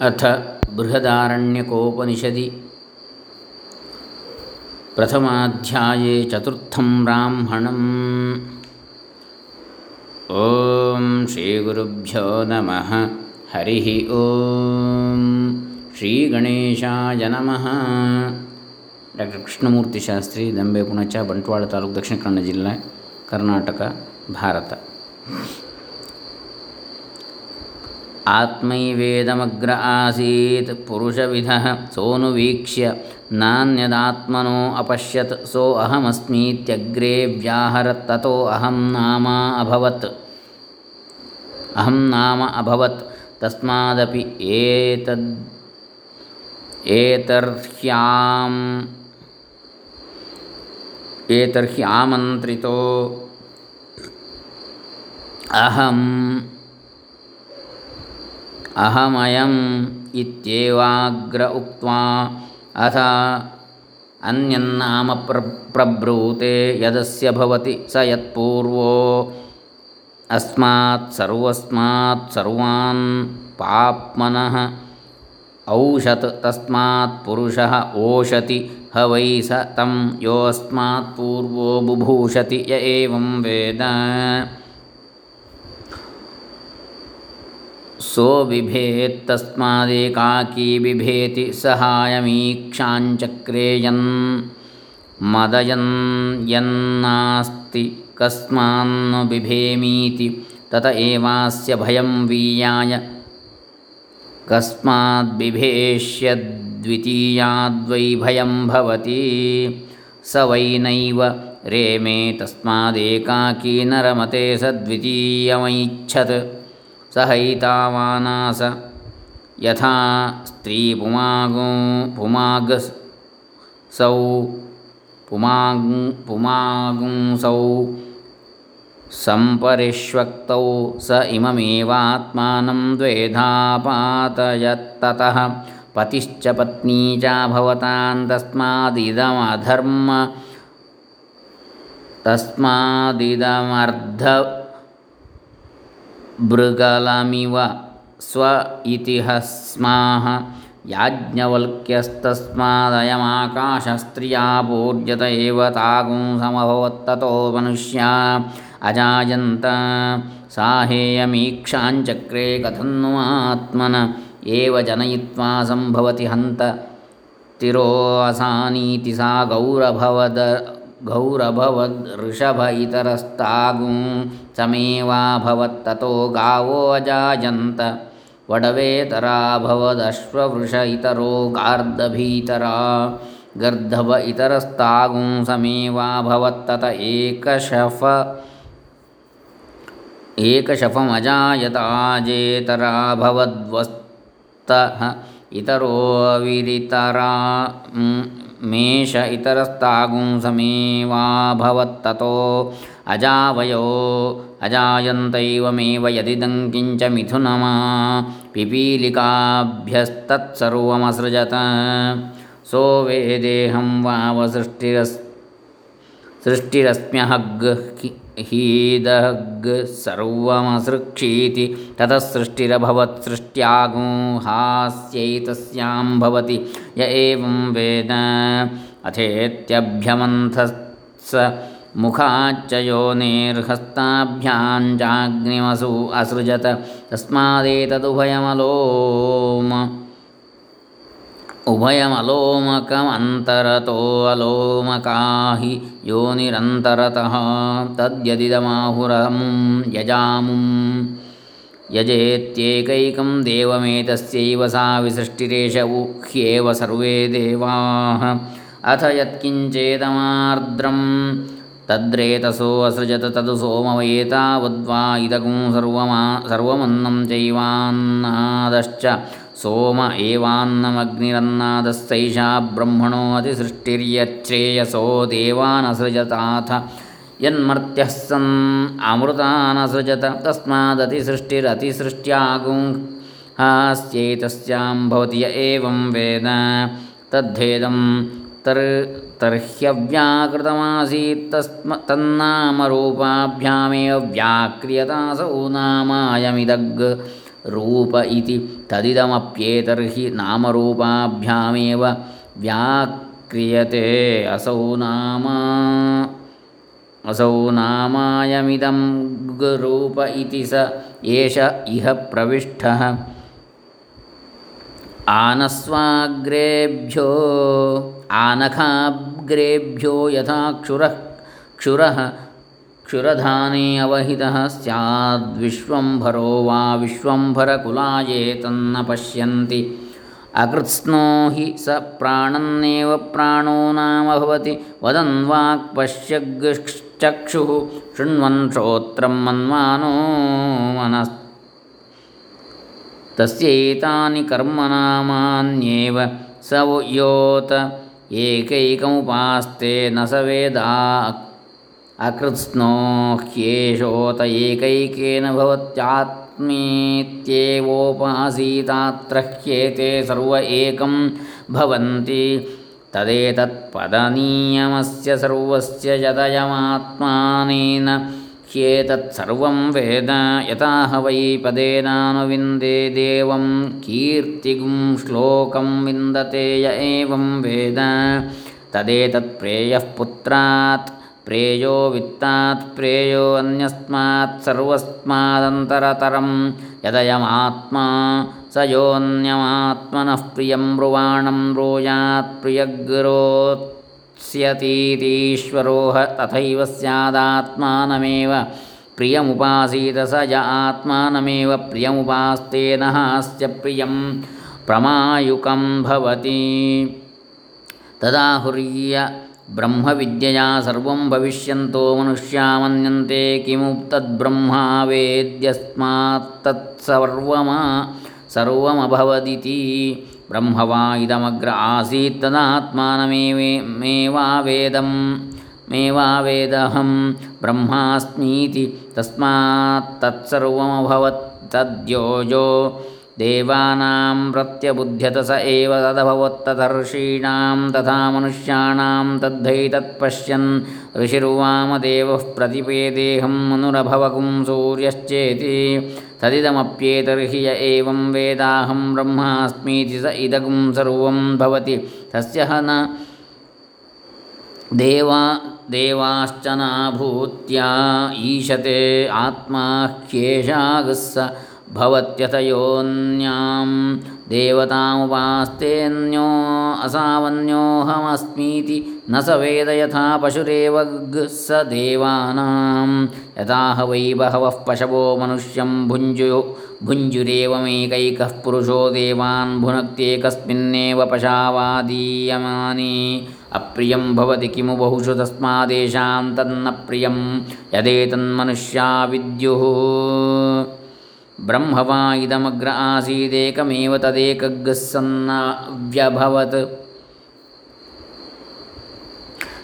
अथ बृहदारण्यकोपनिषदि प्रथमाध्याये चतुर्थं ब्राह्मणम् ॐ श्रीगुरुभ्यो नमः हरिः ॐ ಶ್ರೀಗಣೇಶಾಯ ನಮಃ ಡಾಕ್ಟರ್ ಕೃಷ್ಣಮೂರ್ತಿಶಾಸ್ತ್ರಿ ದಂಬೆ ಪುಣಚ ಬಂಟ್ವಾಳ ತಾಲೂಕು ದಕ್ಷಿಣ ಕನ್ನಡ ಜಿಲ್ಲೆ ಕರ್ನಾಟಕ ಭಾರತ आत्मैवेदमग्र आसीत्। पुरुषविधः सोऽनुवीक्ष्य। नान्यदात्मनो अपश्यत्। सोऽहमस्मीत्यग्रे व्याहरत् ततो अहं नामा अभवत्। अहं नाम अभवत्। तस्मादपि एतद् एतर्ह्याम् एतर्ह्यामन्त्रितो अहम् अहमयम् इत्येवाग्र उक्त्वा अथ अन्यन्नाम प्र प्रब्रूते यदस्य भवति स यत्पूर्वो अस्मात् सर्वस्मात् सर्वान् पाप्मनः औषत् तस्मात् पुरुषः ओषति ह वै स तं योऽस्मात् पूर्वो बुभूषति य एवं वेद सो बिभेत्तस्मादेकाकी बिभेति सहायमीक्षाञ्चक्रे यन् मदयन् यन्नास्ति कस्मान्नु बिभेमीति तत एवास्य भयं वीयाय। कस्माद्बिभेष्यद्वितीयाद्वै भयं भवति। स वै नैव रेमे तस्मादेकाकी न रमते स द्वितीयमैच्छत् सहैतावानास। यथा स्त्रीपुमागो पुमागसौ पुमाग् पुमागुंसौ। सम्परिष्वक्तौ स इममेवात्मानं द्वेधा पातयत्ततः पतिश्च पत्नी च भवतां तस्मादिदमधर्म तस्मादिदमर्ध भृगलमिव स्व इतिहस्माः याज्ञवल्क्यस्तस्मादयमाकाशस्त्रिया पूर्यत एव तागुंसमभवत्ततो मनुष्या अजायन्त। साहेयमीक्षाञ्चक्रे कथन्नु आत्मन एव जनयित्वा सम्भवति हन्त। तिरोऽसानीति सा गौरभवद गौरभवद् ऋषभ इतरस्तागुं समेवाभवत्ततो गावोऽजायन्त वडवेतराभवदश्ववृष इतरो गार्दभीतरा गर्दभ इतरस्तागुं समेवाभवत्तत एकशफ एकशफमजायताजेतराभवद्वस्तः इतरोऽविरितरा मेष इतरस्तागुंसमेवाभवत्ततो अजावयो अजायन्तैवमेव यदिदं किञ्च मिथुनमा पिपीलिकाभ्यस्तत्सर्वमसृजत। सो वेदेहं वावसृष्टिरस् सृष्टिरस्म्यहग् हीदहग् सर्वमसृक्षीति ततः सृष्टिरभवत् सृष्ट्यागुहास्यैतस्यां भवति य एवं वेद अथेत्यभ्यमन्थस् मुखाच्च असृजत तस्मादेतदुभयमलोम उभयमलोमकमन्तरतोऽलोमका हि योनिरन्तरतः तद्यदिदमाहुरमुं यजामुं यजेत्येकैकं देवमेतस्यैव सा विसृष्टिरेष ऊह्येव सर्वे देवाः अथ यत्किञ्चेदमार्द्रं तद्रेतसो असृजत तदु सोमवेतावद्वा इदगुं सर्वमा सर्वमन्नं चैवान्नादश्च ಸೋಮ ಏವಾನ್ನಮಗ್ನಿರನ್ನಾದಸ್ಸೈಷಾ ಬ್ರಹ್ಮಣೋ ಅತಿಸೃಷ್ಟಿರ್ಯಚ್ಛ್ರೇಯಸೋ ದೇವಾನಸೃಜತಾಥ. ಯನ್ಮರ್ತ್ಯಃ ಸನ್ ಅಮೃತಾನಸೃಜತ ತಸ್ಮಾದತಿಸೃಷ್ಟಿರತಿಸೃಷ್ಟ್ಯಾಗುಂ ಹಾಸ್ಯೈತಸ್ಯಾಂ ಭವತಿ ಯ ಏವಂ ವೇದ. ತದ್ಭೇದಂ ತರ್ ತರ್ಹ್ಯವ್ಯಾಕೃತಮಾಸೀತ್ ತಸ್ಮ ತನ್ನಾಮರೂಪಾಭ್ಯಾಮೇವ ವ್ಯಾಕ್ರಿಯತಾಸೌ ನಾಮಾಯಮಿದಗ್. रूप इति तदिदमप्येतर्हि नामरूपाभ्यामेव व्याक्रियते। असौ नाम, असौ नामायमिदं रूप इति स एष इह प्रविष्टः। आनस्वाग्रेभ्यो, आनखाग्रेभ्यो यथा क्षुरः क्षुरः क्षुरधाने अवहितः स्याद्विश्वम्भरो वा विश्वम्भरकुलायेतन्न पश्यन्ति अकृत्स्नो हि स प्राणन्नेव प्राणो नाम भवति वदन् वाक्पश्यचक्षुः शृण्वन् श्रोत्रं मन्वानो मनस् तस्यैतानि कर्मनामान्येव स योत एकैकमुपास्ते न स वेदा अकृत्स्नो ह्येषोत एकैकेन भवत्यात्मेत्येवोपासीतात्र ह्येते सर्व एकं भवन्ति। तदेतत्पदनियमस्य सर्वस्य यतयमात्मानेन ह्येतत्सर्वं वेद यताह वै पदेनानुविन्दे देवं कीर्तिगुं श्लोकं विन्दते य एवं वेद। तदेतत्प्रेयः पुत्रात्। प्रेयो वित्तात् प्रेयो अन्यस्मात् सर्वस्मादन्तरतरं। यदयमात्मा स योऽन्यमात्मनः प्रियं ब्रुवाणं ब्रूयात् प्रियग्रोत्स्यतीतीश्वरोह तथैव स्यादात्मानमेव। प्रियमुपासीत स य आत्मानमेव। प्रियमुपास्तेन हास्य प्रियं प्रमायुकं भवति। तदाहुर्य ब्रह्मविद्यया सर्वं भविष्यन्तो मनुष्या मन्यन्ते किमु तद्ब्रह्मा वेद्यस्मात्तत्सर्वमा सर्वमभवदिति। ब्रह्म वा इदमग्र आसीत् तदात्मानमेवे मेवावेदं मेवावेदहं ब्रह्मास्मीति तस्मात् तत्सर्वमभवत् तद्योजो देवानां प्रत्यबुध्यत स एव तदभवत्तदर्षीणां तथा मनुष्याणां तद्धैतत्पश्यन् ऋषिर्वामदेवः प्रतिपेदेहं मनुरभवकुं सूर्यश्चेति तदिदमप्येतर्हि य एवं वेदाहं ब्रह्मास्मीति स इदगुं सर्वं भवति तस्य न देवा देवाश्च नाभूत्या ईशते आत्मा ह्येषागस्स भवत्यथयोन्यां देवतामुपास्तेऽन्यो असावन्योऽहमस्मीति न स वेद यथा पशुरेव ग स देवानां यथाह वै बहवः पशवो मनुष्यं भुञ्जु भुञ्जुरेवमेकैकः पुरुषो देवान् भुनक्त्येकस्मिन्नेव पशावादीयमाने अप्रियं भवति किमु बहुषु तस्मादेषां तन्न प्रियं यदेतन्मनुष्या विद्युः ಬ್ರಹ್ಮವಾ ಇದಮಗ್ರ ಆಸೀದೇಕಮೇವ ತದೇಕಗ್ಸನ್ನ ವ್ಯಭವತ್.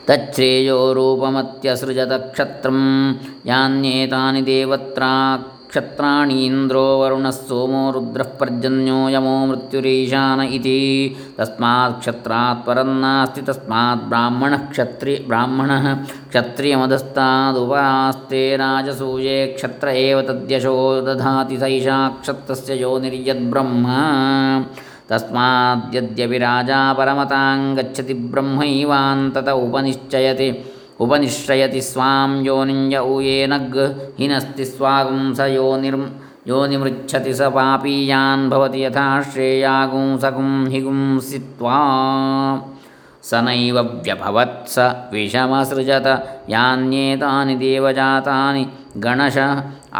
ತಚ್ಛ್ರೇಯೋ ರೂಪಮತ್ಯಸೃಜತ ಕ್ಷತ್ರಂ ಯಾನ್ಯೇತಾನಿ ದೇವತ್ರಾ क्षत्राणीन्द्रो वरुणः सोमो रुद्रः पर्जन्यो यमो मृत्युरीशान इति तस्मात् क्षत्रात् परं नास्ति तस्मात् ब्राह्मणः क्षत्रि ब्राह्मणः क्षत्रियमधस्तादुपास्ते राजसूये क्षत्र एव तद्यशो दधाति सैषा क्षत्रस्य योनिर्यद्ब्रह्म तस्माद्यद्यपि राजा परमतां गच्छति ब्रह्मैवान्तत उपनिश्चयति ಉಪನಿಶ್ರಯತಿ ಸ್ವಾಂ ಯೋನಿಂಜ ಊಯೇನಗ್ ಹಿನಸ್ತಿ ಸ್ವಾಗುಂಸ ಯೋನಿರ್ಮ ಯೋನಿಮೃಚ್ಛತಿ ಸ ಪಾಪೀಯಾನ್ ಭವತಿ ಯಥಾ ಶ್ರೇಯಾಗುಂಸಗುಂ ಹಿಗುಂಸಿ ತ್ವಾ ಸ ನೈವ ವ್ಯಭವತ್ಸ ವಿಷಮಸೃಜತ ಯಾನ್ಯೇತಾನಿ ದೇವಜಾತಾನಿ ಗಣಶ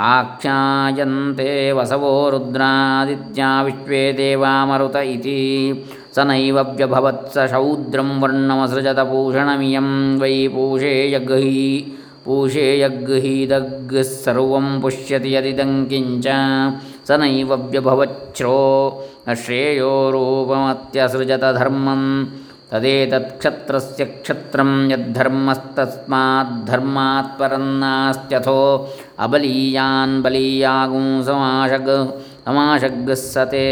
ಆಖ್ಯಾಯಂತೆ ವಸವೋ ರುದ್ರಾದಿತ್ಯ ವಿಶ್ವೇ ದೇವಾಮರುತ ಇತಿ स नैव व्यभवत् शौद्रं वर्णमसृजत पूषणमियं वै पूषे यग्हि पूषे यग्हीदग्ः सर्वं पुष्यति यदिदं किञ्च स नैव व्यभवच्छ्रो श्रेयो रूपमत्यसृजत धर्मं तदेतत्क्षत्रस्य क्षत्रं यद्धर्मस्तस्माद्धर्मात् परन्नास्त्यथो अबलीयान् बलीयागुंसमाशग समाशग्ः सते।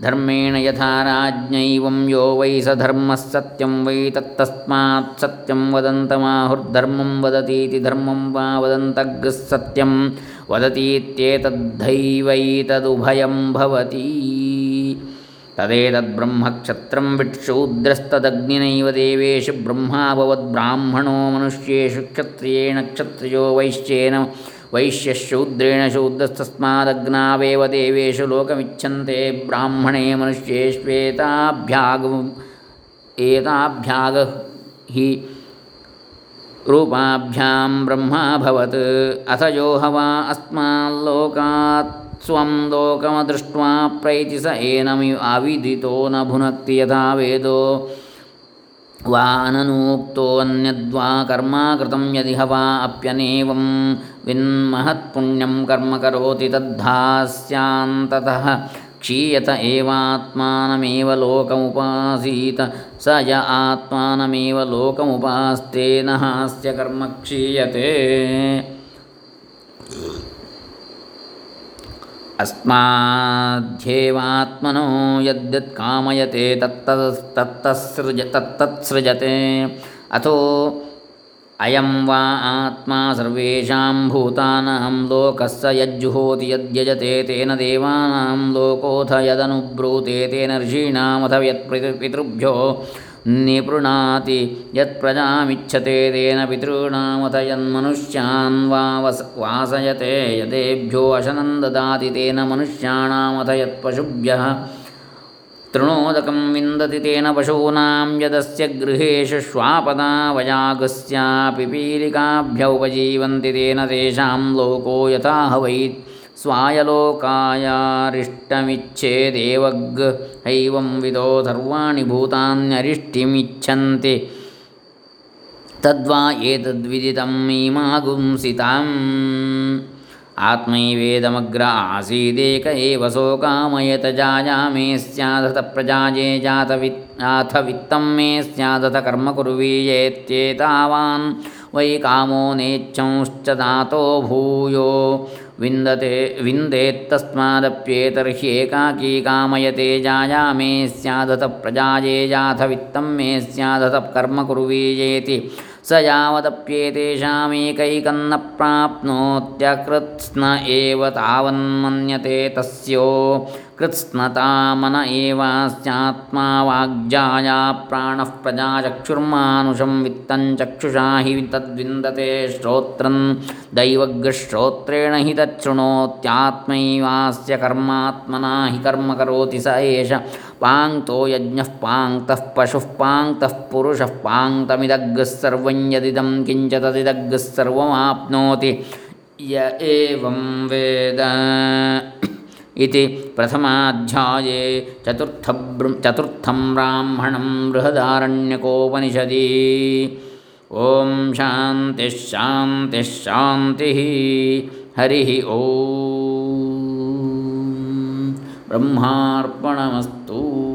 ಧರ್ಮೇಣ ಯಥಾರಾಜ್ಞೈವಂ ಯೋ ವೈ ಸ ಧರ್ಮಃ ಸತ್ಯಂ ವೈ ತತ್ತಸ್ಮಾತ್ ಸತ್ಯಂ ವದಂತಮಾಹುರ್ಧರ್ಮಂ ವದತೀತಿ ಧರ್ಮಂ ವಾ ವದಂತಗ್ರಃ ಸತ್ಯಂ ವದತೀತ್ಯೇತದ್ಧೈವೈತದುಭಯಂ ಭವತಿ ತದೇತದ್ಬ್ರಹ್ಮಕ್ಷತ್ರಂ ವಿಕ್ಷೂದ್ರಸ್ತದಗ್ನಿನೈವ ದೇವೇಶು ಬ್ರಹ್ಮಾಭವದ್ಬ್ರಾಹ್ಮಣೋ ಮನುಷ್ಯೇಷು ಕ್ಷತ್ರಿಯೇಣ ಕ್ಷತ್ರಿಯೋ ವೈಶ್ಯೇನ वैश्यशूद्रेण शूद्रस्तस्मादग्नावेव देवेषु लोकमिच्छन्ते ब्राह्मणे मनुष्येष्वेताभ्याग एताभ्याग हि रूपाभ्यां ब्रह्माभवत् अथ यो ह वा अस्माल्लोकात् स्वं लोकमदृष्ट्वा प्रैति स एनमि आविदितो न भुनक्ति यथा वेदो। वा अननूक्तोऽन्यद्वा कर्मा कृतं यदि ह वा अप्यनेवं विन्महत्पुण्यं कर्म करोति तद्धास्यान्ततः। क्षीयत एवात्मानमेव लोकमुपासीत। स य आत्मानमेव लोकमुपास्तेन हास्य कर्म क्षीयते। अस्माध्येवात्मनो यद्यत् कामयते तत्तत् तत्तत्सृज तत्तत्सृजते अथो ಅಯಂ ವಾ ಆತ್ಮಾ ಸರ್ವೇಷಾಂ ಭೂತಾನಾಂ ಲೋಕಸ್ಸ ಯಜ್ಜುಹೋತಿ ಯದ್ಯಜತೆ ತೇನ ದೇವಾನಾಂ ಲೋಕೋಥ ಯದನುಬ್ರೂತೆ ತೇನ ಋಷೀಣಾಮಥ ಯತ್ ಪಿತೃಭ್ಯೋ ನಿಪೃಣಾತಿ ಯತ್ ಪ್ರಜಾಮಿಚ್ಛತೆ ತೇನ ಪಿತॄಣಾಮಥ ಯನ್ಮನುಷ್ಯಾನ್ ವಾ ವಸ ವಾಸಯತೆ ಯದೇಭ್ಯೋ ಅಶನಂ ದದಾತಿ ತೇನ ಮನುಷ್ಯಾಣಾಮಥ ಯತ್ ಪಶುಭ್ಯ पशूनां यदस्य गृहेषु श्वापदा वयागस्यापि पीलिकाभ्य उपजीवन्ति तेन तेषां लोको यथा ह वै स्वायलोकायारिष्टमिच्छेदेवग् हैवं विदो सर्वाणि भूतान्यरिष्टिमिच्छन्ति तद्वा एतद्विदितं मीमागुंसिताम् आत्मैवेदमग्र आसीदेक एव शोकामयत जायामे स्यादथ प्रजाये जातवित् अथ वित्तं मे स्यादथ कर्म कुर्वीयेत्येतावान् वै कामो नेच्छंश्च दातो भूयो। विन्दते विन्देत्तस्मादप्येतर्ह्येकाकी कामयते जायामे स्यादथ प्रजाये जाथ वित्तं मे स्यादथ कर्म कुर्वीयेति स यावदप्येतेषामेकैकं न प्राप्नोत्यकृत्स्न एव तावन्मन्यते तस्यो। कृत्स्नतामन एवास्यात्मा वाग्जाया प्राणः प्रजाचक्षुर्मानुषं वित्तं चक्षुषा हि तद्विन्दते श्रोत्रं दैवग्श्रोत्रेण हि तच्छृणोत्यात्मैवास्य कर्मात्मना हि कर्म करोति स एष पाङ्क्तो यज्ञः पाङ्क्तः पशुः पाङ्क्तः पुरुषः पाङ्क्तमिदग्गः सर्वं यदिदं किञ्च तदिदग्गः सर्वमाप्नोति। य एवं वेद। इति प्रथमाध्याये चतुर्थब्र चतुर्थं ब्राह्मणं बृहदारण्यकोपनिषदि। ॐ शान्तिः शान्तिः शान्तिः। हरिः ॐ ಬ್ರಹ್ಮಾರ್ಪಣಮಸ್ತು.